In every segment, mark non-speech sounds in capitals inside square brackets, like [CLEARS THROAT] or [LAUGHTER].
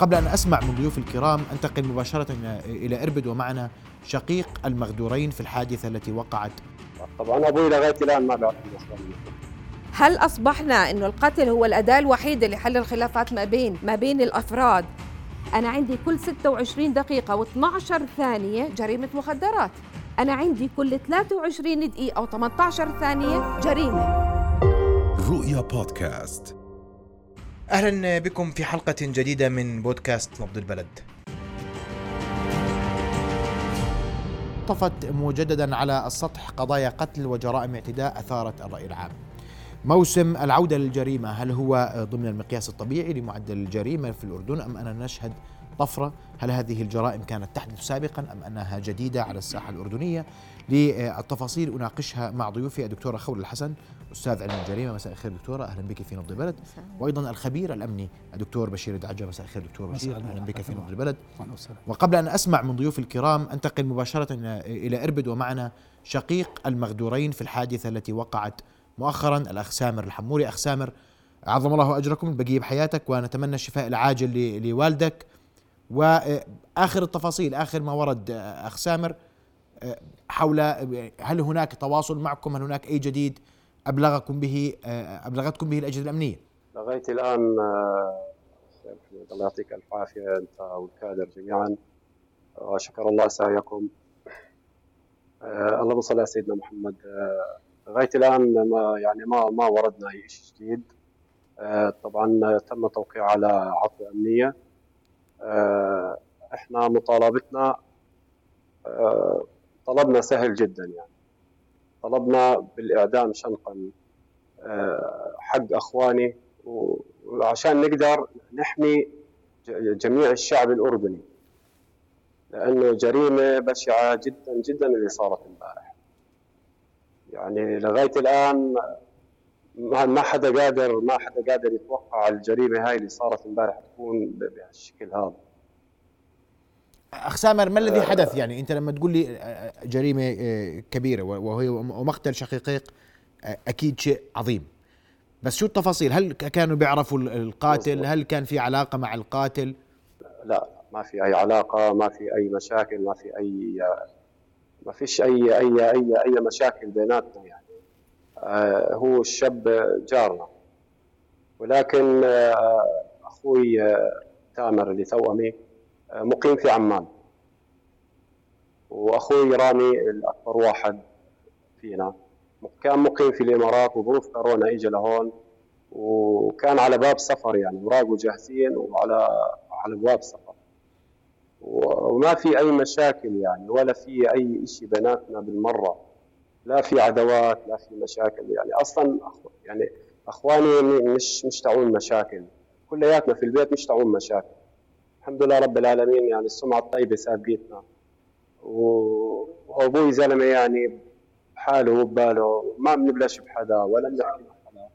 قبل أن أسمع من ضيوف الكرام أنتقل مباشرة إلى إربد ومعنا شقيق المغدورين في الحادثة التي وقعت. طبعا أبوي لغاية الآن ما بعرف. هل أصبحنا أنه القتل هو الأداة الوحيدة لحل الخلافات ما بين ما بين الأفراد؟ أنا عندي كل 26 دقيقة و12 ثانية جريمة مخدرات. أنا عندي كل 23 دقيقة أو 18 ثانية جريمة. رؤيا بودكاست. أهلا بكم في حلقة جديدة من بودكاست نبض البلد. طفت مجددا على السطح قضايا قتل وجرائم اعتداء أثارت الرأي العام. موسم العودة للجريمة هل هو ضمن المقياس الطبيعي لمعدل الجريمة في الأردن أم اننا نشهد طفرة؟ هل هذه الجرائم كانت تحدث سابقا أم أنها جديدة على الساحة الأردنية؟ للتفاصيل أناقشها مع ضيوفي الدكتورة خول الحسن أستاذ علم الجريمة مساء الخير دكتورة. أهلا بك في نبض البلد. وأيضا الخبير الأمني الدكتور بشير دعجه مساء الخير دكتور بشير. أهلا بك في نبض البلد. وقبل أن أسمع من ضيوف الكرام أنتقل مباشرة إلى إربد. ومعنا شقيق المغدورين في الحادثة التي وقعت مؤخرا الأخ سامر الحموري. أخ سامر عظم الله أجركم. بقيه بحياتك ونتمنى الشفاء العاجل لوالدك. وآخر التفاصيل آخر ما ورد أخ سامر حول هل هناك تواصل معكم؟ هل هناك أي جديد؟ أبلغكم به أبلغتكم به الأجهزة الأمنية. لغايه الآن آه، الله يعطيك ألف عافية أنت والكادر جميعا. وشكر الله سعيكم. آه، اللهم صل على سيدنا محمد. آه، لغايه الآن ما يعني ما ما وردنا أي شيء جديد. طبعا تم توقيع على عفو أمنية. إحنا مطالبتنا طلبنا سهل جدا يعني. طلبنا بالإعدام شنقا آه، حق أخواني وعشان نقدر نحمي جميع الشعب الأردني. لأنه جريمة بشعة جدا جدا اللي صارت امبارح. يعني لغاية الآن ما حدا قادر ما حدا قادر يتوقع الجريمة هاي اللي صارت امبارح تكون بهالشكل هذا. سامر ما الذي حدث؟ يعني أنت لما تقول لي آه، آه، جريمة آه، كبيرة وهي ومقتل شقيقيق أكيد شيء عظيم. بس شو التفاصيل؟ هل كانوا بيعرفوا القاتل؟ هل كان في علاقة مع القاتل؟ لا ما في أي علاقة ما في أي مشاكل ما في أي ما فيش أي أي أي أي مشاكل بيناتنا يعني. هو الشاب جارنا. ولكن أخوي تامر اللي توأمي مقيم في عمان. وأخوي رامي الأكبر واحد فينا. كان مقيم في الإمارات وظروف كورونا اجى لهون وكان على باب سفر يعني اوراقه جاهزين وعلى على ابواب سفر. وما في أي مشاكل يعني ولا في أي شيء بيناتنا بالمرة. لا في عداوات لا في مشاكل يعني. أصلا يعني أخواني مش مش تعون مشاكل. كلياتنا في البيت مش تعون مشاكل. الحمد لله رب العالمين يعني السمعة الطيبة سابقتنا وأبوي زلمة يعني بحاله وبباله ما بنبلش بحدا ولا بنحكي مع حدا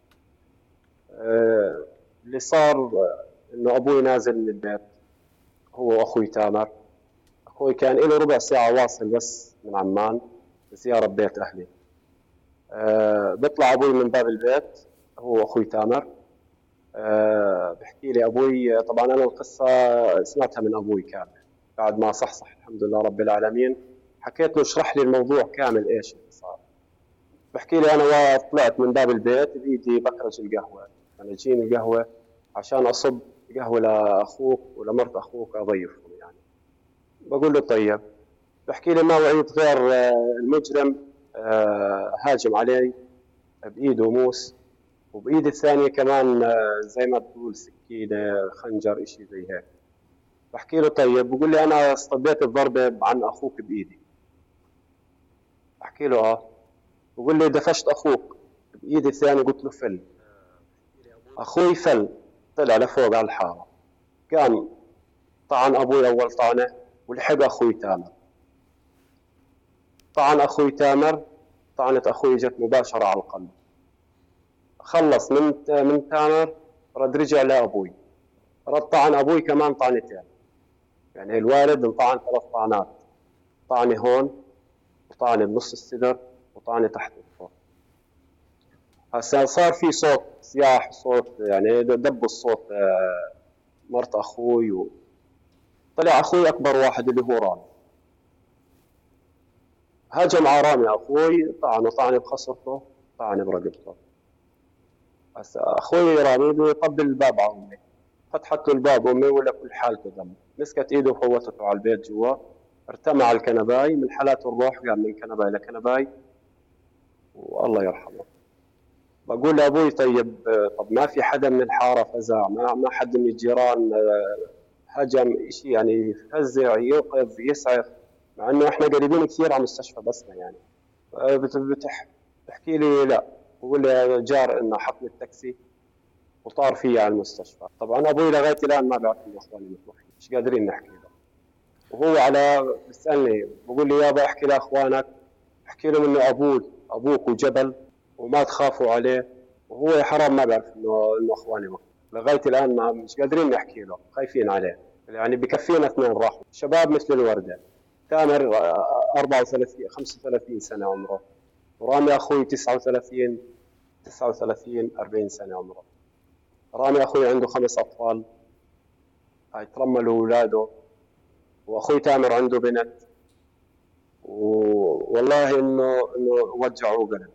آه، اللي صار إنه أبوي نازل من البيت هو وأخوي تامر. أخوي كان له ربع ساعة واصل بس من عمان لزيارة بيت أهلي. أه بيطلع أبوي من باب البيت هو وأخوي تامر. أه بحكي لي أبوي. طبعا أنا القصة سمعتها من أبوي كامل بعد ما صحصح الحمد لله رب العالمين حكيت له اشرح لي الموضوع كامل إيش اللي صار. بحكي لي أنا طلعت من باب البيت بايدي بكرج القهوة. أنا جيني القهوة عشان أصب قهوة لأخوك ولمرت أخوك أضيفهم يعني. بقول له طيب. بحكي لي ما وعيت غير آه، المجرم آه، هاجم علي بإيده موس. وبايدي الثانية كمان آه، زي ما بتقول سكينة خنجر شيء زي هيك. بحكي له طيب بقول لي أنا اصطديت الضربة عن أخوك بإيدي. بحكي له آه. بقول لي دفشت أخوك بايدي الثانية قلت له فل. أخوي فل. طلع لفوق على الحارة. قام طعن أبوي أول طعنة ولحق أخوي تامر. طعن أخوي تامر طعنة أخوي جت مباشرة على القلب. خلص من من تامر رد رجع لأبوي. رد طعن أبوي كمان طعنتين. يعني الوالد انطعن ثلاث طعنات. طعنة هون وطعنة بنص الصدر وطعنة تحت الفور هسا صار في صوت صياح صوت يعني دب الصوت آه، مرت أخوي و... طلع أخوي أكبر واحد اللي هو رامي. هجم على رامي أخوي طعنه طعنه بخصرته طعنه برقبته. أخوي رامي بده يطبل الباب على امي فتحت له الباب أمي ولا كل حالته دم مسكت إيده وفوتته على البيت جوا. ارتمى على الكنباي. من حالات الروح قام من كنباي لكنباي والله يرحمه. بقول لأبوي طيب طب ما في حدا من الحارة فزع. ما ما حد من الجيران آه، هجم. شيء يعني يفزع يوقف يسعف. مع إنه إحنا قريبين كثير على مستشفى بسمه يعني. بتح بتحكي لي لا. لي جار إنه حطني التاكسي وطار فيي على المستشفى. طبعا أبوي لغاية الآن ما بيعرف إنه إخواني مطروحين مش قادرين نحكي له؟ وهو على بيسألني بقول لي يابا احكي لأخوانك احكي لهم إنه أبوك أبوك وجبل وما تخافوا عليه وهو يا حرام ما بيعرف إنه إنه إخواني مطروح لغاية الآن ما مش قادرين نحكي له خايفين عليه. يعني بكفينا إثنين راحوا. شباب مثل الوردة تامر 34 35 سنة عمره. ورامي أخوي 39 39 40 سنة عمره. رامي أخوي عنده خمس أطفال. هاي ترملوا اولاده وأخوي تامر عنده بنت. والله إنه إنه وجعوا قلب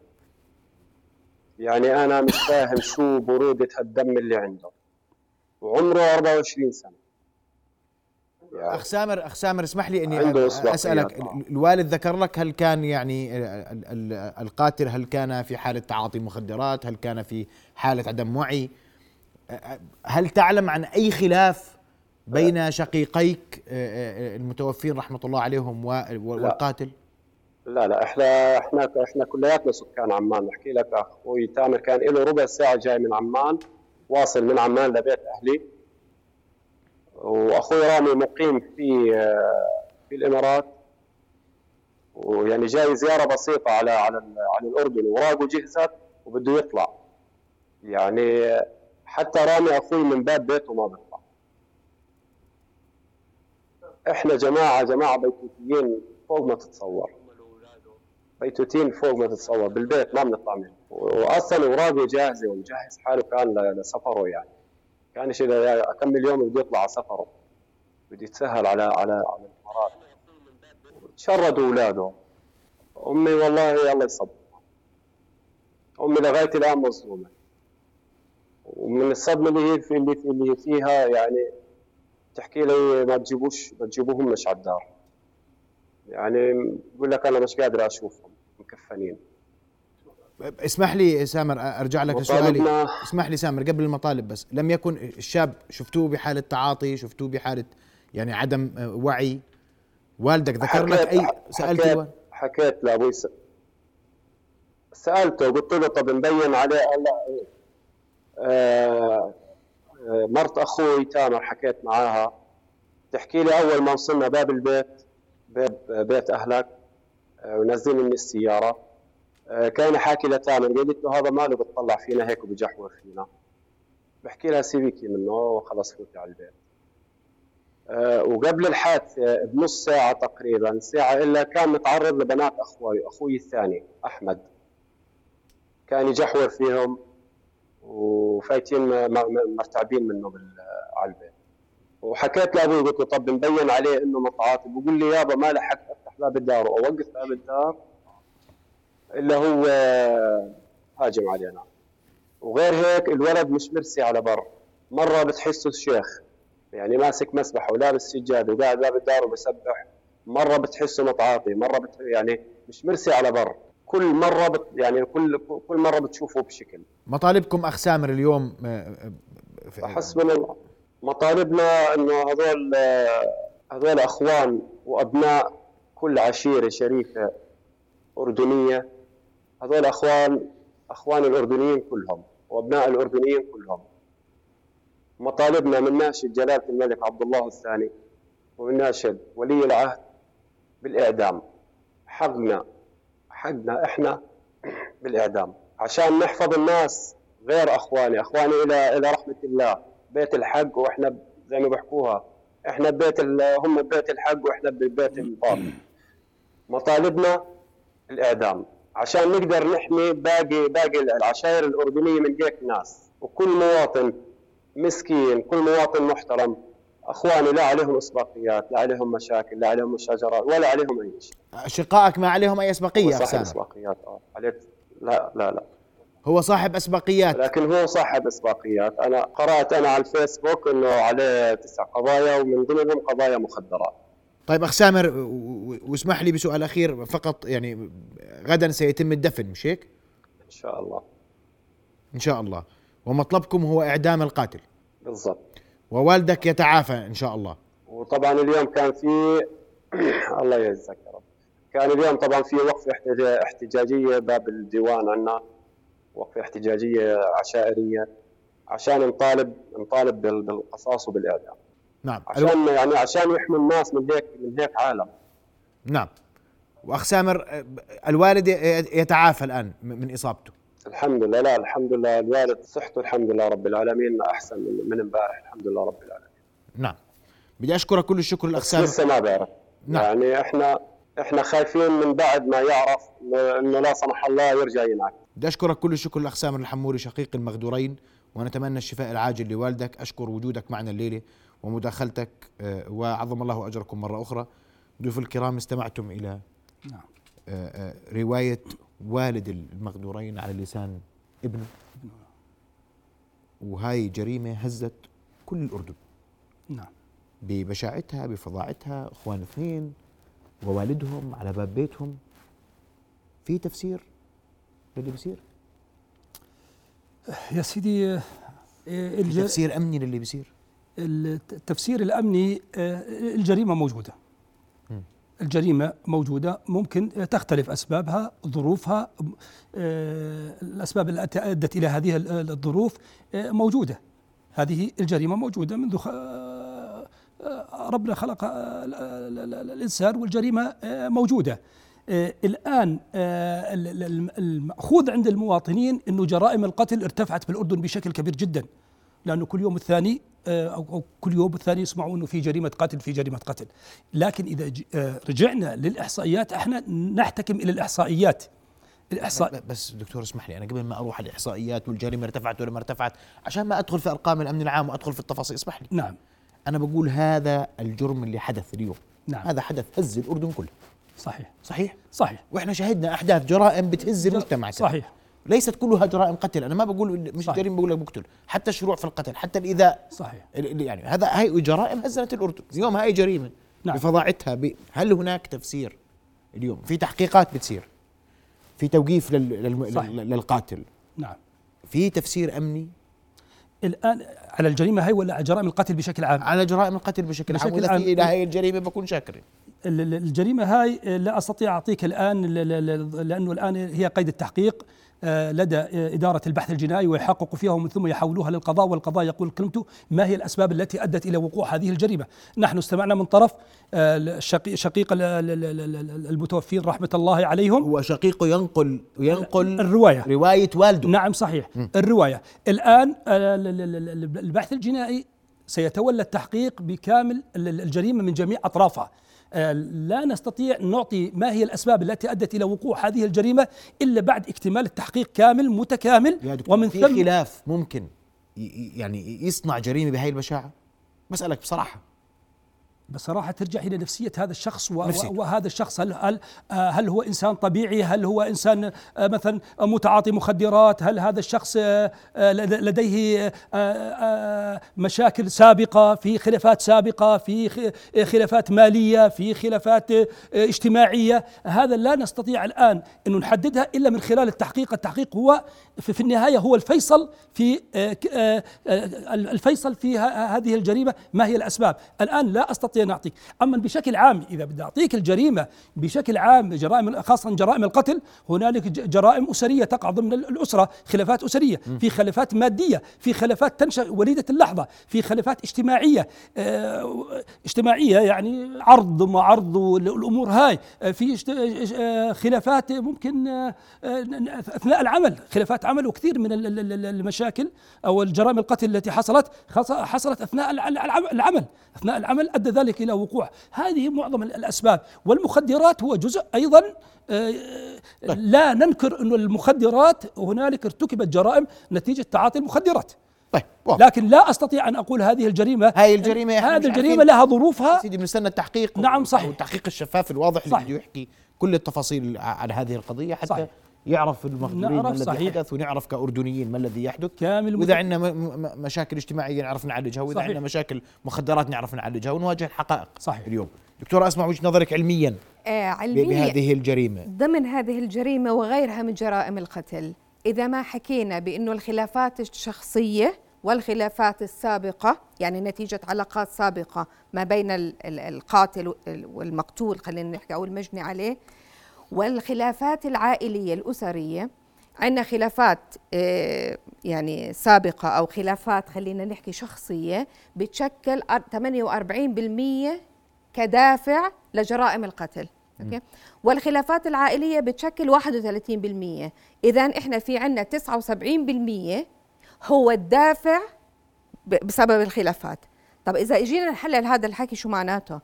يعني أنا مش فاهم شو برودة هالدم اللي عنده. وعمره 24 سنة. يعني أخ سامر أخ سامر اسمح لي إني أسألك. الوالد ذكر لك هل كان يعني القاتل هل كان في حالة تعاطي مخدرات؟ هل كان في حالة عدم وعي؟ هل تعلم عن أي خلاف بين شقيقيك المتوفين رحمة الله عليهم والقاتل؟ لا لا إحنا إحنا إحنا كلياتنا سكان عمان. بحكي لك أخوي تامر كان له ربع ساعة جاي من عمان واصل من عمان لبيت أهلي. وأخوي رامي مقيم في في الإمارات. ويعني جاي زيارة بسيطة على على على الأردن. وراقه جهزت وبده يطلع. يعني حتى رامي أخوي من باب بيته ما بيطلع. إحنا جماعة جماعة بيتوتيين فوق ما تتصور. بيتوتين فوق ما تتصور. بالبيت ما بنطلع منه. واصلا اوراقه جاهزة ومجهز حاله كان لسفره يعني. كان شيء اكمل يوم بده يطلع على سفره بده يتسهل على على على الامارات شردوا أولاده. أمي والله الله يصبر. أمي لغاية الآن مظلومة. ومن الصدمة اللي هي في اللي, في اللي فيها يعني تحكي لي ما تجيبوش ما تجيبوهم مش على الدار. يعني بقول لك أنا مش قادر أشوفهم مكفنين. اسمح لي سامر ارجع لك لسؤالي اسمح لي سامر قبل المطالب بس. لم يكن الشاب شفتوه بحالة تعاطي شفتوه بحالة يعني عدم وعي. والدك ذكر لك اي سالته حكيت, حكيت لابوي سألته قلت له طب نبين عليه هلا آه آه مرت أخوي تامر حكيت معاها. تحكي لي أول ما وصلنا باب البيت باب بيت أهلك آه ونزلني من السيارة. آه، كان حاكي لتامر قلت له هذا ماله بتطلع فينا هيك وبجحور فينا. بحكي لها سيبيكي منه وخلص فوتي على البيت. أه وقبل الحادثة بنص ساعة تقريبا ساعة إلا كان متعرض لبنات أخوي أخوي الثاني أحمد. كان يجحور فيهم وفايتين مرتعبين منه على البيت. وحكيت لأبوي قلت له طب نبين عليه إنه متعاطي. بقول لي يابا ما لحقت أفتح باب الدار وأوقف باب الدار. الا هو هاجم علينا وغير هيك الولد مش مرسي على بر. مرة بتحسه الشيخ. يعني ماسك مسبح ولابس سجاد وقاعد باب الدار وبسبح. مرة بتحسه متعاطي مرة بت... يعني مش مرسي على بر. كل مرة بت... يعني كل كل مرة بتشوفه بشكل. مطالبكم اخ سامر اليوم آه، آه، حسبنا الله. مطالبنا إنه هذول هذول أخوان وأبناء كل عشيرة شريفة أردنية هذول اخوان أخوان الأردنيين كلهم وأبناء الأردنيين كلهم. مطالبنا من ناشد جلالة الملك عبد الله الثاني ومن ناشد ولي العهد بالإعدام. حقنا حقنا إحنا بالإعدام. عشان نحفظ الناس غير أخواني. أخواني إلى إلى رحمة الله. بيت الحق وإحنا زي ما بحكوها إحنا ببيت هم ببيت الحق وإحنا ببيت الباطل. مطالبنا الإعدام. عشان نقدر نحمي باقي باقي العشائر الأردنية من هيك ناس. وكل مواطن مسكين كل مواطن محترم. أخواني لا عليهم اسباقيات لا عليهم مشاكل لا عليهم مشاجرات ولا عليهم أي شيء. أشقائك ما عليهم أي أسبقية صاحب اسباقيات آه عليه لا لا لا. هو صاحب أسبقيات. لكن هو صاحب اسباقيات أنا قرأت أنا على الفيسبوك إنه عليه تسع قضايا ومن ضمنهم قضايا مخدرات. طيب أخ سامر واسمح لي بسؤال أخير فقط يعني غدا سيتم الدفن مش هيك؟ إن شاء الله. إن شاء الله. ومطلبكم هو إعدام القاتل. بالضبط. ووالدك يتعافى إن شاء الله. وطبعا اليوم كان في [CLEARS THROAT] الله يجزاك يا رب. كان اليوم طبعا في وقفه احتجا- احتجاجية باب الديوان عندنا وقفه احتجاجية عشائرية. عشان نطالب نطالب بال- بالقصاص وبالإعدام. نعم. عشان يعني عشان يحمي الناس من هيك من هيك عالم نعم. وأخ سامر الوالد يتعافى الآن من إصابته. الحمد لله. لا الحمد لله. الوالد صحته الحمد لله رب العالمين أحسن من من امبارح. الحمد لله رب العالمين. نعم. بدي أشكرك كل الشكر الاخ سامر لسه ما بعرف. نعم. يعني إحنا إحنا خايفين من بعد ما يعرف إنه لا سمح الله يرجع ينعك بدي أشكرك كل الشكر الاخ سامر الحموري شقيق المغدورين ونتمنى الشفاء العاجل لوالدك. أشكر وجودك معنا الليلة. ومداخلتك آه، وعظم الله أجركم مرة أخرى. ضيوف الكرام استمعتم إلى نعم. آه، آه، رواية والد المغدورين على لسان ابنه وهاي جريمة هزت كل الأردن. نعم. ببشاعتها بفظاعتها إخوان اثنين ووالدهم على باب بيتهم. في تفسير للي بيصير؟ يا سيدي آه، تفسير أمني للي بيصير؟ التفسير الأمني آه، الجريمة موجودة. الجريمة موجودة. ممكن آه، تختلف أسبابها ظروفها آه، الأسباب التي أدت إلى هذه ال- الظروف موجودة. هذه الجريمة موجودة منذ ربنا خلق ال- ال- ال- الإنسان والجريمة موجودة. الآن ال- ال- الم- المأخوذ عند المواطنين إنه جرائم القتل ارتفعت في الاردن بشكل كبير جدا. لأنه كل يوم الثاني أو كل يوم الثاني يسمعوا إنه في جريمة قتل في جريمة قتل. لكن إذا ج- آه، رجعنا للإحصائيات إحنا نحتكم إلى الإحصائيات. الإحصاء بس دكتور اسمح لي أنا قبل ما أروح على الإحصائيات والجريمة ارتفعت ولا ما ارتفعت عشان ما أدخل في أرقام الأمن العام وأدخل في التفاصيل اسمح لي. نعم. أنا بقول هذا الجرم اللي حدث اليوم. نعم. هذا حدث هز الأردن كله. صحيح. صحيح؟ صحيح. وإحنا شهدنا أحداث جرائم بتهز المجتمع. صحيح. ليست كلها جرائم قتل. أنا ما بقول مش. جريمه بقول لك بقتل حتى الشروع في القتل حتى الايذاء صحيح. يعني هذا هاي جرائم هزت الأردن. اليوم هاي جريمة نعم. بفظاعتها ب... هل هناك تفسير اليوم؟ في تحقيقات بتصير. في توقيف لل... صحيح. لل- للقاتل. نعم. في تفسير أمني؟ الآن على الجريمة هاي ولا على جرائم القتل بشكل عام؟ على جرائم القتل بشكل بشكل عام. في إلى هاي الجريمة بكون شاكر ال- ال- الجريمة هاي لا أستطيع أعطيك الآن لأنه الآن هي قيد التحقيق. لدى آه، إدارة البحث الجنائي ويحققوا فيها ومن ثم يحولوها للقضاء والقضاء يقول كلمته ما هي الأسباب التي أدت إلى وقوع هذه الجريمة نحن استمعنا من طرف آه، شقيق ال- ال- ال- ال- المتوفين رحمة الله عليهم هو شقيقه ينقل ينقل الرواية روايه والده نعم صحيح الرواية الآن آه، ال- ال- ال- ال- البحث الجنائي سيتولى التحقيق بكامل ال- ال- الجريمة من جميع أطرافها آه، لا نستطيع نعطي ما هي الأسباب التي أدت إلى وقوع هذه الجريمة إلا بعد اكتمال التحقيق كامل متكامل يا دكتور ومن في ثم خلاف ممكن يعني يصنع جريمة بهاي البشاعة؟ بسألك بصراحة. بصراحة ترجع إلى نفسية هذا الشخص و- نفسيته. وهذا الشخص هل هل آه، هل هو إنسان طبيعي؟ هل هو إنسان آه، مثلا متعاطي مخدرات؟ هل هذا الشخص آه، لد- لديه مشاكل سابقة في خلافات سابقة في خلافات مالية في خلافات اجتماعية هذا لا نستطيع الآن أن نحددها إلا من خلال التحقيق التحقيق هو في النهاية هو الفيصل في الفيصل في هذه الجريمة ما هي الأسباب الآن لا أستطيع أن أعطيك. أما بشكل عام إذا بدي أعطيك الجريمة بشكل عام جرائم خاصة جرائم القتل هنالك جرائم أسرية تقع ضمن ال- الأسرة خلافات أسرية في خلافات مادية في خلافات تنشأ وليدة اللحظة في خلافات اجتماعية آه، اجتماعية يعني عرض ما عرض والأمور هاي آه، في اجت- آه، خلافات ممكن آه، آه، أثناء العمل خلافات عمل وكثير من ال- ال- ال- المشاكل أو الجرائم القتل التي حصلت حصلت العم- العمل. أثناء العمل أدى ذلك إلى وقوع هذه معظم ال- الأسباب والمخدرات هو جزء أيضا آه، لا ننكر أن المخدرات هنالك ارتكبت جرائم نتيجة تعاطي المخدرات طيب واضح. لكن لا أستطيع أن أقول هذه الجريمة هاي الجريمة إحنا هذه الجريمة. لها ظروفها سيدي بنستنى التحقيق نعم، صحيح. التحقيق الشفاف الواضح اللي صحيح. بده يحكي كل التفاصيل عن هذه القضية حتى صحيح. يعرف المغدورين ما الذي صحيح. حدث ونعرف كأردنيين ما الذي يحدث كامل وإذا مت- عندنا مشاكل اجتماعية نعرف نعالجها وإذا صحيح. عندنا مشاكل مخدرات نعرف نعالجها ونواجه الحقائق صحيح. اليوم دكتورة اسمع وجهه نظرك علميا آه علميا بهذه الجريمة ضمن هذه الجريمة وغيرها من جرائم القتل إذا ما حكينا بأنه الخلافات الشخصية والخلافات السابقة يعني نتيجة علاقات سابقة ما بين ال- ال- القاتل وال- والمقتول خلينا نحكي أو المجني عليه والخلافات العائلية الأسرية عندنا خلافات آه، يعني سابقة أو خلافات خلينا نحكي شخصية بتشكل أر- 48% كدافع لجرائم القتل. أوكي؟ والخلافات العائلية بتشكل 31% إذا إحنا في عنا 79% هو الدافع بسبب الخلافات. طب إذا إجينا نحلل هذا الحكي شو معناته؟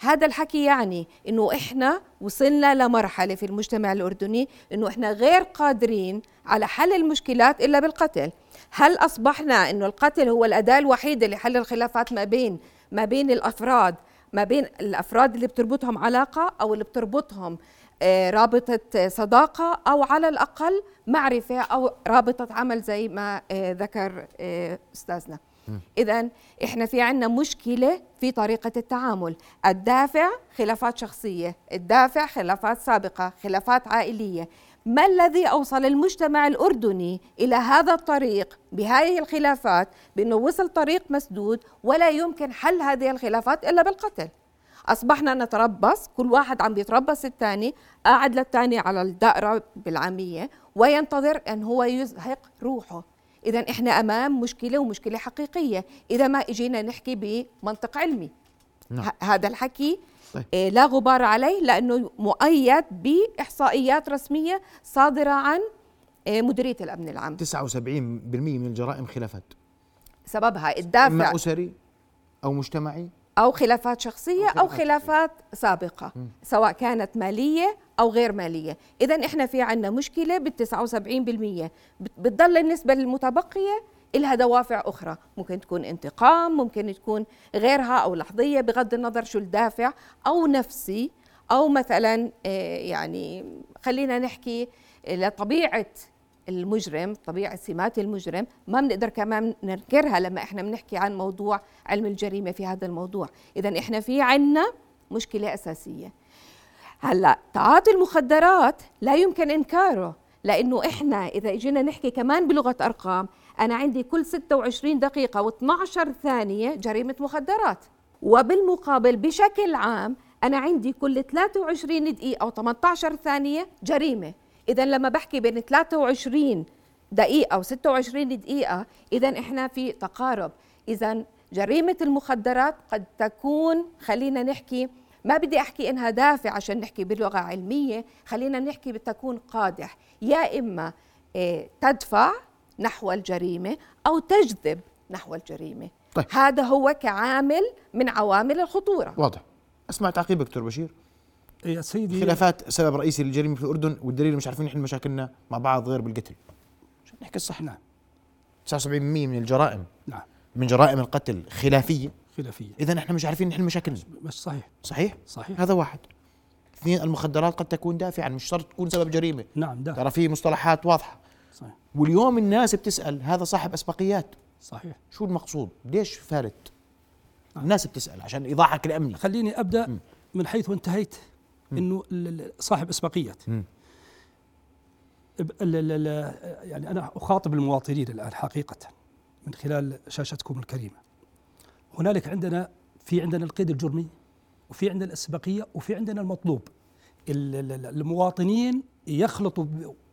هذا الحكي يعني إنه إحنا وصلنا لمرحلة في المجتمع الأردني إنه إحنا غير قادرين على حل المشكلات إلا بالقتل. هل أصبحنا إنه القتل هو الأداة الوحيدة لحل الخلافات ما بين ما بين الافراد ما بين الأفراد اللي بتربطهم علاقة أو اللي بتربطهم آه، رابطة صداقة أو على الأقل معرفة أو رابطة عمل زي ما آه، ذكر آه، أستاذنا. اذا إحنا في عنا مشكلة في طريقة التعامل. الدافع خلافات شخصية الدافع خلافات سابقة خلافات عائلية. ما الذي أوصل المجتمع الأردني إلى هذا الطريق بهذه الخلافات بأنه وصل طريق مسدود ولا يمكن حل هذه الخلافات إلا بالقتل؟ أصبحنا نتربص كل واحد عم بيتربص الثاني قاعد للثاني على الدائرة بالعامية وينتظر أن هو يزهق روحه. اذا إحنا أمام مشكلة ومشكلة حقيقية. إذا ما إجينا نحكي بمنطق علمي. نعم. هذا الحكي طيب. آه، لا غبار عليه لأنه مؤيد بإحصائيات رسمية صادرة عن آه، مديرية الأمن العام. 79% من الجرائم خلافات. سببها إما الدافع أسري أو مجتمعي. أو خلافات شخصية أو أو خلافات خلافات سابقة. سواء كانت مالية أو غير مالية. إذا إحنا في عنا مشكلة بال 79% بت- بتضل النسبة المتبقية إلها دوافع أخرى. ممكن تكون انتقام ممكن تكون غيرها أو لحظية بغض النظر شو الدافع أو نفسي أو مثلا آه، يعني خلينا نحكي لطبيعة المجرم طبيعة سمات المجرم ما بنقدر كمان ننكرها لما إحنا بنحكي عن موضوع علم الجريمة في هذا الموضوع. إذا إحنا في عنا مشكلة أساسية. هلا تعاطي المخدرات لا يمكن إنكاره لأنه إحنا إذا إجينا نحكي كمان بلغة أرقام أنا عندي كل 26 دقيقة و12 ثانية جريمة مخدرات. وبالمقابل بشكل عام أنا عندي كل 23 دقيقة أو 18 ثانية جريمة. اذا لما بحكي بين 23 دقيقة و26 دقيقة اذا إحنا في تقارب. اذا جريمة المخدرات قد تكون خلينا نحكي ما بدي أحكي إنها دافع عشان نحكي بلغه علمية خلينا نحكي بتكون قادح. يا إما إيه، تدفع نحو الجريمة أو تجذب نحو الجريمة. طيب. هذا هو كعامل من عوامل الخطورة. واضح. اسمع تعقيب دكتور بشير. يا سيدي. خلافات سبب رئيسي للجريمه في الأردن والدليل مش عارفين نحل مشاكلنا مع بعض غير بالقتل. عشان نحكي الصح؟ نعم. 79% من الجرائم. نعم. من جرائم القتل خلافيه خلافيه اذا إحنا مش عارفين نحل مشاكلنا. بس صحيح. صحيح؟ صحيح. هذا واحد. اثنين المخدرات قد تكون دافعا مش شرط تكون سبب جريمة. نعم ده ترى في مصطلحات واضحة. صحيح. واليوم الناس بتسأل هذا صاحب أسبقيات. صحيح. شو المقصود؟ ليش فارت الناس بتسأل عشان إيضاحك الامني خليني أبدأ من حيث انتهيت إنه صاحب أسبقيات. ال- يعني أنا أخاطب المواطنين الآن حقيقة من خلال شاشتكم الكريمة. هنالك عندنا في عندنا القيد الجرمي وفي عندنا الأسبقية وفي عندنا المطلوب. ال- ال- ال- المواطنين يخلطوا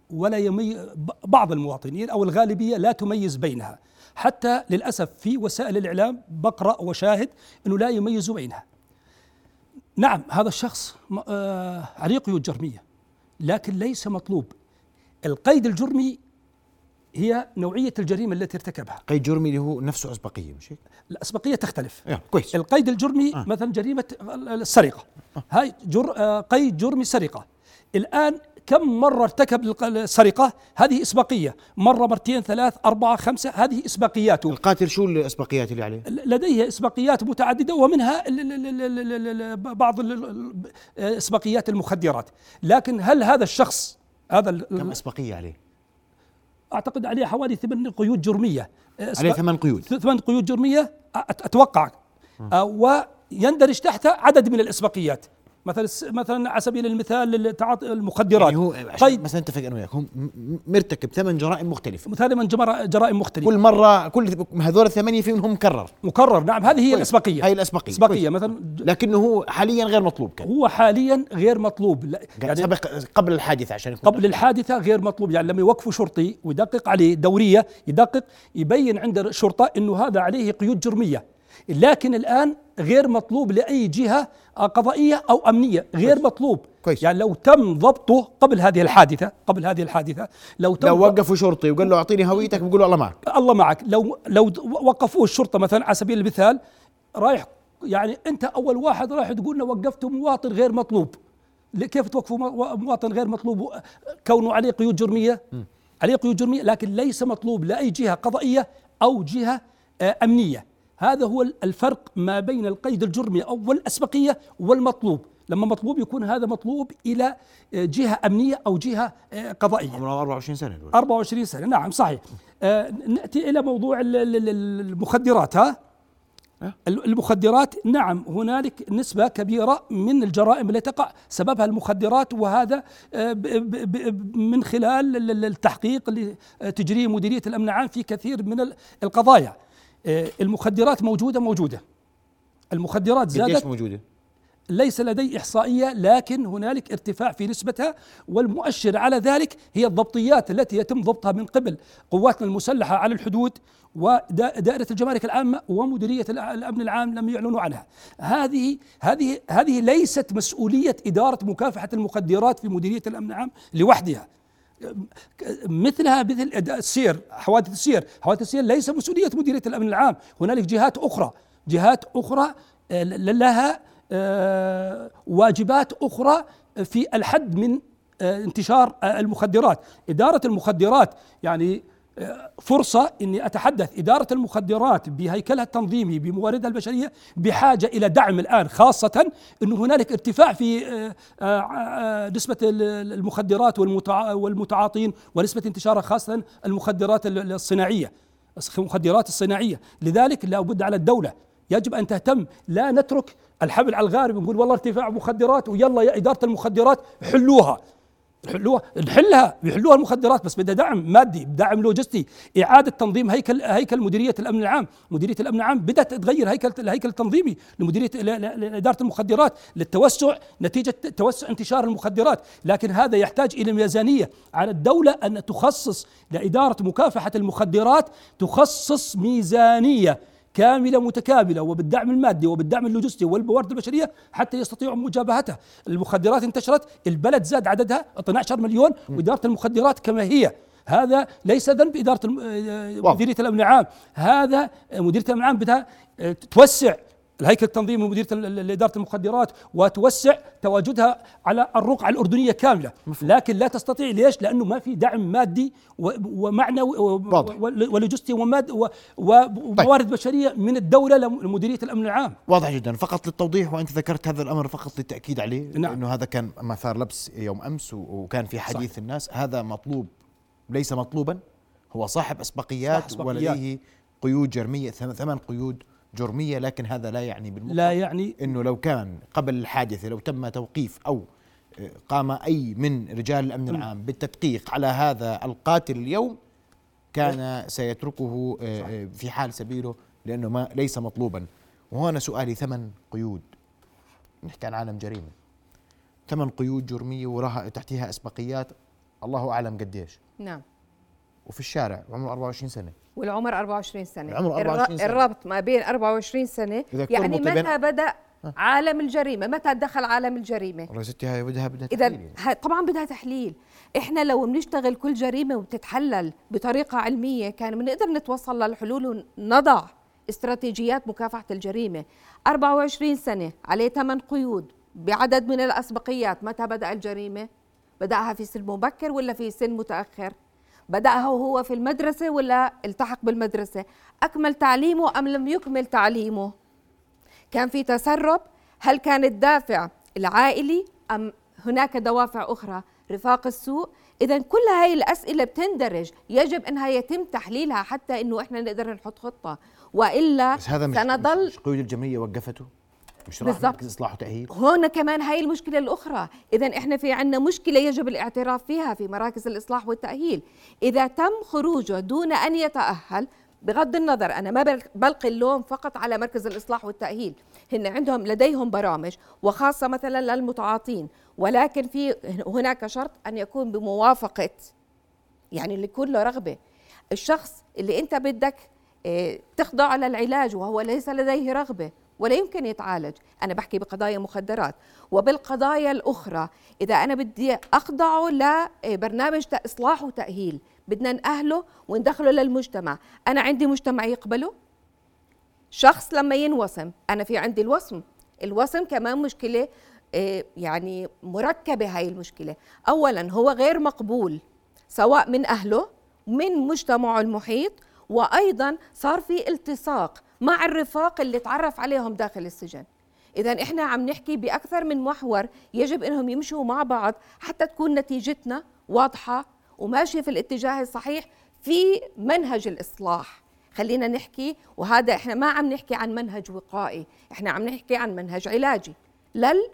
ولا يمي بعض المواطنين أو الغالبية لا تميز بينها. حتى للأسف في وسائل الإعلام بقرأ وشاهد إنه لا يميزوا بينها. نعم هذا الشخص آه، عليه قيود جرمية لكن ليس مطلوب. القيد الجرمي هي نوعية الجريمة التي ارتكبها. قيد جرمي اللي هو نفسه أسبقية مش هيك؟ الاسبقيه تختلف. كويس. القيد الجرمي آه. مثلا جريمة السرقة. هاي جر آه، قيد جرمي سرقة. الآن كم مرة ارتكب السرقة؟ هذه إسباقية مرة مرتين ثلاث أربعة خمسة هذه إسباقياته القاتل شو الأسبقيات اللي عليه؟ لديه أسبقيات متعددة ومنها بعض أسبقيات المخدرات. لكن هل هذا الشخص هذا كم أسبقية عليه؟ أعتقد عليه حوالي ثمان قيود جرمية. عليه ثمان قيود. ثمان قيود جرمية أتوقع. آه، ويندرج تحتها عدد من الإسبقيات. مثلا مثلا على سبيل المثال تعاطي المخدرات. يعني هو قيد مثلا نتفق أنا وياك هو مرتكب ثمان جرائم مختلفة. جمر- جرائم مختلفة. كل مره كل هذول الثمانية في منهم مكرر مكرر. نعم هذه هي كويس. الأسبقية. هاي الأسبقية. أسبقية. كويس. مثلا لكنه هو حاليا غير مطلوب كان. هو حاليا غير مطلوب. لا- يعني سبق قبل الحادثة عشان يكون قبل الحادثة غير مطلوب. يعني لما يوقفوا شرطي ويدقق عليه دورية يدقق يبين عند الشرطة أنه هذا عليه قيود جرمية. لكن الآن غير مطلوب لأي جهة قضائية أو أمنية غير كويس. مطلوب. كويس. يعني لو تم ضبطه قبل هذه الحادثة قبل هذه الحادثة لو تم لو وقفوا شرطي وقال له أعطيني هويتك بيقول له الله معك. الله معك. لو لو وقفوه الشرطة مثلا على سبيل المثال رايح يعني أنت أول واحد رايح تقول له وقفته مواطن غير مطلوب. كيف توقفوا مو- مواطن غير مطلوب؟ كونه عليه قيود جرمية. عليه قيود جرمية لكن ليس مطلوب لأي جهة قضائية أو جهة آه، أمنية. هذا هو الفرق ما بين القيد الجرمي أو الأسبقية والمطلوب. لما مطلوب يكون هذا مطلوب إلى آه، جهة أمنية أو جهة آه، قضائية. عمره 24 سنة دول. 24 سنة. نعم صحيح. آه نأتي إلى موضوع ال- ال- ال- المخدرات ها؟ أه؟ المخدرات نعم هنالك نسبة كبيرة من الجرائم التي تقع. سببها المخدرات وهذا من خلال ال- ال- التحقيق اللي تجريه مديرية الأمن العام في كثير من ال- القضايا. المخدرات موجودة موجودة. المخدرات زادت. موجودة؟ ليس لدي إحصائية لكن هنالك ارتفاع في نسبتها والمؤشر على ذلك هي الضبطيات التي يتم ضبطها من قبل قواتنا المسلحة على الحدود ودائرة الجمارك العامة ومديرية الع- الأمن العام لم يعلنوا عنها. هذه هذه هذه ليست مسؤولية إدارة مكافحة المخدرات في مديرية الأمن العام لوحدها. مثلها مثل السير حوادث السير. حوادث السير ليس مسؤولية مديرية الأمن العام. هنالك جهات أخرى جهات أخرى آه، لها آه، واجبات أخرى في الحد من آه، انتشار المخدرات. إدارة المخدرات يعني فرصة أني أتحدث إدارة المخدرات بهيكلها التنظيمي بمواردها البشرية بحاجة إلى دعم الآن خاصة أنه هنالك ارتفاع في آه، آه، آه، نسبة ال- المخدرات والمتع- والمتعاطين ونسبة انتشارها خاصة المخدرات ال- الصناعية المخدرات الصناعية. لذلك لا بد على الدولة يجب أن تهتم لا نترك الحبل على الغارب نقول والله ارتفاع مخدرات ويلا يا إدارة المخدرات حلوها. حلوها نحلها بيحلوها المخدرات بس بدها دعم مادي دعم لوجستي إعادة تنظيم هيكل هيكل مديرية الأمن العام. مديرية الأمن العام بدات تغير هيكل الهيكل التنظيمي لمديرية لاداره المخدرات للتوسع نتيجة توسع انتشار المخدرات. لكن هذا يحتاج إلى ميزانية على الدولة أن تخصص لإدارة مكافحة المخدرات تخصص ميزانية. كاملة متكاملة وبالدعم المادي وبالدعم اللوجستي والموارد البشرية حتى يستطيعوا مجابهتها. المخدرات انتشرت البلد زاد عددها 12 مليون وإدارة المخدرات كما هي. هذا ليس ذنب إدارة آه،. مديرية الأمن العام. هذا مديرية الأمن العام بدها آه، توسع الهيكل التنظيمي لمديرية ال- إدارة المخدرات وتوسع تواجدها على الرقعة الأردنية كاملة لكن لا تستطيع ليش؟ لأنه ما في دعم مادي ومعنوي ولوجستي وماد و- وموارد بشرية من الدولة لمديرية الأمن العام واضح جدا فقط للتوضيح وأنت ذكرت هذا الأمر فقط للتأكيد عليه نعم. انه هذا كان مثار لبس يوم أمس وكان في حديث صحيح. الناس هذا مطلوب ليس مطلوبا هو صاحب أسبقيات, صاحب أسبقيات. ولديه قيود جرمية ثم- ثمان قيود جرمية لكن هذا لا يعني بالمطلق لا يعني إنه لو كان قبل الحادثة لو تم توقيف أو آه، قام أي من رجال الأمن العام بالتدقيق على هذا القاتل اليوم كان سيتركه آه، آه، في حال سبيله لأنه ما ليس مطلوبا. وهنا سؤالي ثمن قيود. نحكي عن عالم جريمة. ثمن قيود جرمية وراها تحتها أسبقيات الله أعلم قديش. نعم. وفي الشارع وعمره 24 سنة. والعمر 24 سنة. العمر 24 سنة. الربط ما بين 24 سنة. يعني متى بدأ عالم الجريمة؟ متى دخل عالم الجريمة؟ والله ستي هاي بدها بدها إذا تحليل. يعني. ه- طبعا بدها تحليل. إحنا لو بنشتغل كل جريمة وبتتحلل بطريقة علمية كان بنقدر نتوصل للحلول ونضع استراتيجيات مكافحة الجريمة. 24 سنة عليه 8 قيود بعدد من الأسبقيات. متى بدأ الجريمة؟ بدأها في سن مبكر ولا في سن متأخر؟ بدأها وهو في المدرسة ولا التحق بالمدرسة؟ أكمل تعليمه أم لم يكمل تعليمه؟ كان في تسرب؟ هل كان الدافع العائلي أم هناك دوافع أخرى؟ رفاق السوء؟ إذا كل هاي الأسئلة بتندرج. يجب أنها يتم تحليلها حتى أنه إحنا نقدر نحط خطة. وإلا بس هذا مش سنظل مش قيود الجمعية وقفته مش راح. مركز إصلاح وتأهيل؟ هون كمان هاي المشكلة الأخرى. إذا إحنا في عنا مشكلة يجب الاعتراف فيها في مراكز الإصلاح والتأهيل. إذا تم خروجه دون أن يتأهل بغض النظر أنا ما بل- بلقي اللوم فقط على مركز الإصلاح والتأهيل. هن عندهم لديهم برامج وخاصة مثلا للمتعاطين. ولكن في هناك شرط أن يكون بموافقة يعني اللي يكون له رغبة. الشخص اللي أنت بدك آه، تخضع للعلاج وهو ليس لديه رغبة. ولا يمكن يتعالج. أنا بحكي بقضايا مخدرات وبالقضايا الأخرى إذا أنا بدي أخضعه لبرنامج ت- إصلاح وتأهيل. بدنا نأهله وندخله للمجتمع. أنا عندي مجتمع يقبله؟ شخص لما ينوسم أنا في عندي الوسم الوسم كمان مشكلة آه، يعني مركبة هاي المشكلة. أولا هو غير مقبول سواء من أهله من مجتمعه المحيط وأيضا صار في التصاق. مع الرفاق اللي تعرف عليهم داخل السجن. إذا إحنا عم نحكي بأكثر من محور يجب إنهم يمشوا مع بعض حتى تكون نتيجتنا واضحة وماشية في الاتجاه الصحيح في منهج الإصلاح. خلينا نحكي وهذا إحنا ما عم نحكي عن منهج وقائي إحنا عم نحكي عن منهج علاجي. لل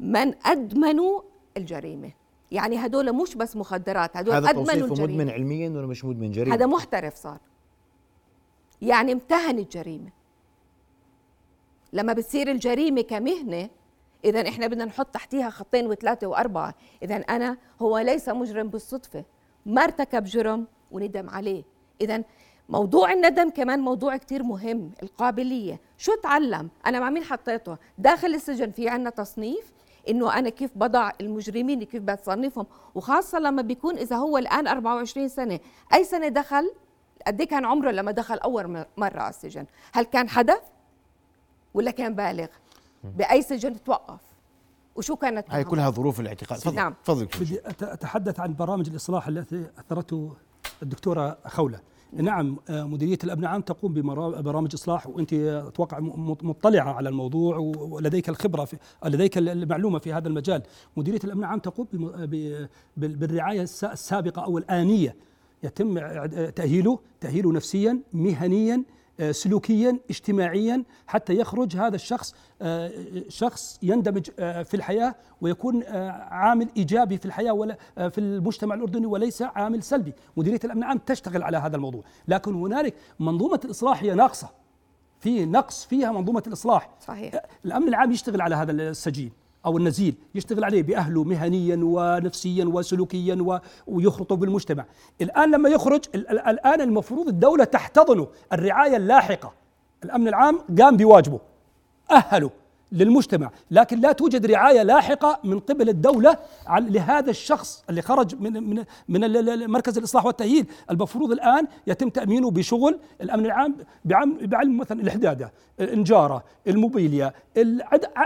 من أدمنوا الجريمة. يعني هدول مش بس مخدرات هدول هذا أدمنوا الجريمة. مدمن علميا ولا مش مدمن جريمة؟ هذا محترف صار. يعني امتهن الجريمة. لما بتصير الجريمة كمهنة إذا إحنا بدنا نحط تحتيها خطين وثلاثة وأربعة. إذا أنا هو ليس مجرم بالصدفة. ما ارتكب جرم وندم عليه. إذا موضوع الندم كمان موضوع كتير مهم. القابلية. شو تعلم؟ أنا مع مين حطيته؟ داخل السجن في عنا تصنيف إنه أنا كيف بضع المجرمين كيف بتصنفهم. وخاصة لما بيكون إذا هو الآن 24 سنة. أي سنة دخل؟ قد إيه كان عمره لما دخل أول مرة على السجن؟ هل كان حدث؟ ولا كان بالغ؟ بأي سجن توقف وشو كانت هاي؟ كلها ظروف الاعتقال. تفضل نعم. تفضل. بدي أتحدث عن برامج الإصلاح التي أثرته الدكتورة خولة. نعم. آه، مديرية الأمن العام تقوم ببرامج إصلاح وأنت أتوقع مطلعة على الموضوع و- ولديك الخبرة في لديك المعلومة في هذا المجال. مديرية الأمن العام تقوم بالرعاية الس- السابقة أو الآنية يتم تأهيله تأهيله نفسيا مهنيا آه، سلوكيا اجتماعيا حتى يخرج هذا الشخص آه، شخص يندمج آه، في الحياة ويكون عامل إيجابي في الحياة ولا في المجتمع الأردني وليس عامل سلبي، مديرية الأمن العام تشتغل على هذا الموضوع، لكن هنالك منظومة الإصلاح هي ناقصة. في نقص فيها منظومة الإصلاح. صحيح. الأمن العام يشتغل على هذا السجين أو النزيل، يشتغل عليه بأهله مهنيا ونفسيا وسلوكيا و- ويخرطه بالمجتمع. الآن لما يخرج ال- ال- الآن المفروض الدولة تحتضنه الرعاية اللاحقة. الأمن العام قام بواجبه. أهلوا للمجتمع لكن لا توجد رعاية لاحقة من قبل الدولة لهذا الشخص اللي خرج من من من مركز الإصلاح والتأهيل. المفروض الآن يتم تأمينه بشغل الأمن العام بعم- بعلم مثلا الحدادة النجارة الموبيليا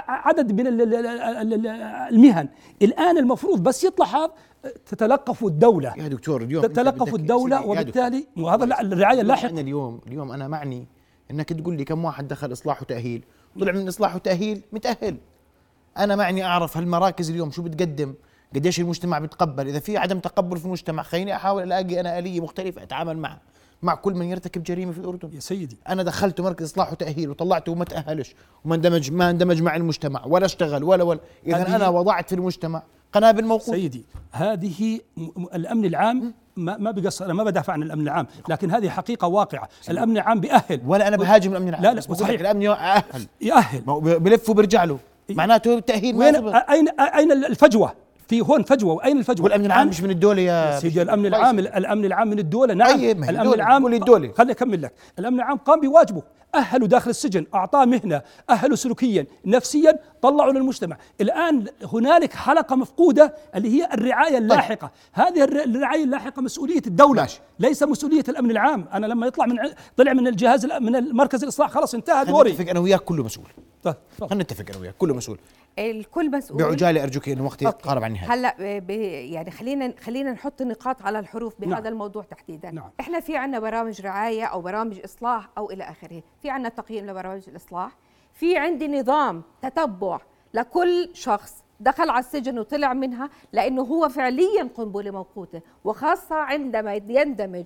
عدد من ال- ال- ال- ال- المهن. الآن المفروض بس يطلع هذا تتلقفوا الدولة. يا دكتور اليوم بدك- الدولة وبالتالي وهذا لا- الرعاية اللاحقة. اليوم اليوم أنا معني إنك تقول لي كم واحد دخل إصلاح وتأهيل. طلع من إصلاح وتأهيل متأهل. أنا معني أعرف هالمراكز اليوم شو بتقدم قديش المجتمع بتقبل إذا في عدم تقبل في المجتمع خليني أحاول ألاقي أنا آلية مختلفة أتعامل معها مع كل من يرتكب جريمة في الاردن يا سيدي. أنا دخلته مركز إصلاح وتأهيل وطلعته وما تأهلش وما اندمج ما اندمج مع المجتمع ولا اشتغل ولا ولا. اذا أنا وضعت في المجتمع قنابل موقوت سيدي هذه الأمن العام ما ما بقصر أنا ما بدافع عن الأمن العام لكن هذه حقيقة واقعة. الأمن العام بيأهل. ولا أنا بهاجم الأمن العام لا، لا، صحيح. الأمن يأهل. يأهل بلف وبرجع له. معناته ما وين. اين أين الفجوة؟ في هون فجوة وأين الفجوة؟ والأمن العام مش من الدولة يا سيدي الأمن العام. الأمن العام من الدولة نعم. الأمن العام الدولة. خليني أكمل لك. الأمن العام قام بواجبه. أهلوا داخل السجن أعطاه مهنة أهلوا سلوكيا نفسيا طلعوا للمجتمع. الآن هنالك حلقة مفقودة اللي هي الرعاية اللاحقة. هذه الر- الرعاية اللاحقة مسؤولية الدولة. ماشي. ليس مسؤولية الأمن العام. أنا لما يطلع من ع- طلع من الجهاز من المركز الإصلاح خلاص انتهى دوري. نتفق أنا وياك كله مسؤول. طيب،. خلينا نتفق أنا وياك كله مسؤول. الكل مسؤول. بعجالة أرجوك انه وقتي أوكي. قارب عن النهاية. هلأ يعني خلينا خلينا نحط النقاط على الحروف بهذا نعم. الموضوع تحديدا. نعم. إحنا في عندنا برامج رعاية أو برامج إصلاح أو إلى آخره. في عندنا تقييم لبرامج الإصلاح في عندي نظام تتبع لكل شخص دخل على السجن وطلع منها لأنه هو فعليا قنبلة موقوتة وخاصة عندما يندمج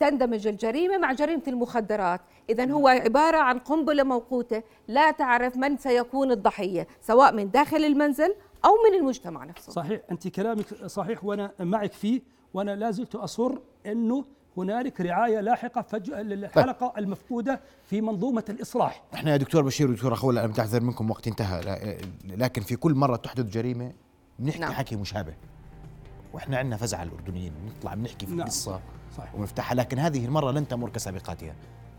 تندمج الجريمة مع جريمة المخدرات. اذا هو عبارة عن قنبلة موقوتة لا تعرف من سيكون الضحية سواء من داخل المنزل أو من المجتمع نفسه. صحيح أنت كلامك صحيح وأنا معك فيه وأنا لا زلت أصر أنه هنالك رعاية لاحقة فجأة للحلقة المفقودة في منظومة الإصلاح إحنا يا دكتور بشير ودكتور خوله أنا بتعذر منكم وقت انتهى لكن في كل مرة تحدث جريمة بنحكي نعم. نعم. حكي مشابه وإحنا عندنا فزع الأردنيين نطلع بنحكي في نعم. قصه صحيح. ونفتحها لكن هذه المرة لن تمر كسابقاتها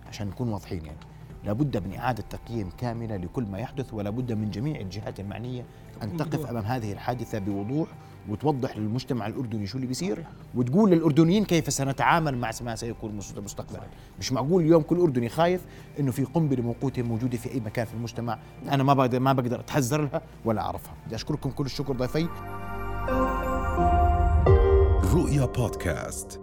عشان نكون واضحين يعني لابد من إعادة تقييم كاملة لكل ما يحدث ولا بد من جميع الجهات المعنية أن تقف بدور. أمام هذه الحادثة بوضوح وتوضح للمجتمع الأردني شو اللي بيصير وتقول للأردنيين كيف سنتعامل مع ما سيكون مست- مستقبلا. مش معقول اليوم كل أردني خايف إنه في قنبلة موقوتة موجودة في أي مكان في المجتمع أنا ما بقدر ما بقدر أتحذر لها ولا أعرفها. بدي أشكركم كل الشكر ضيفي. رؤيا بودكاست.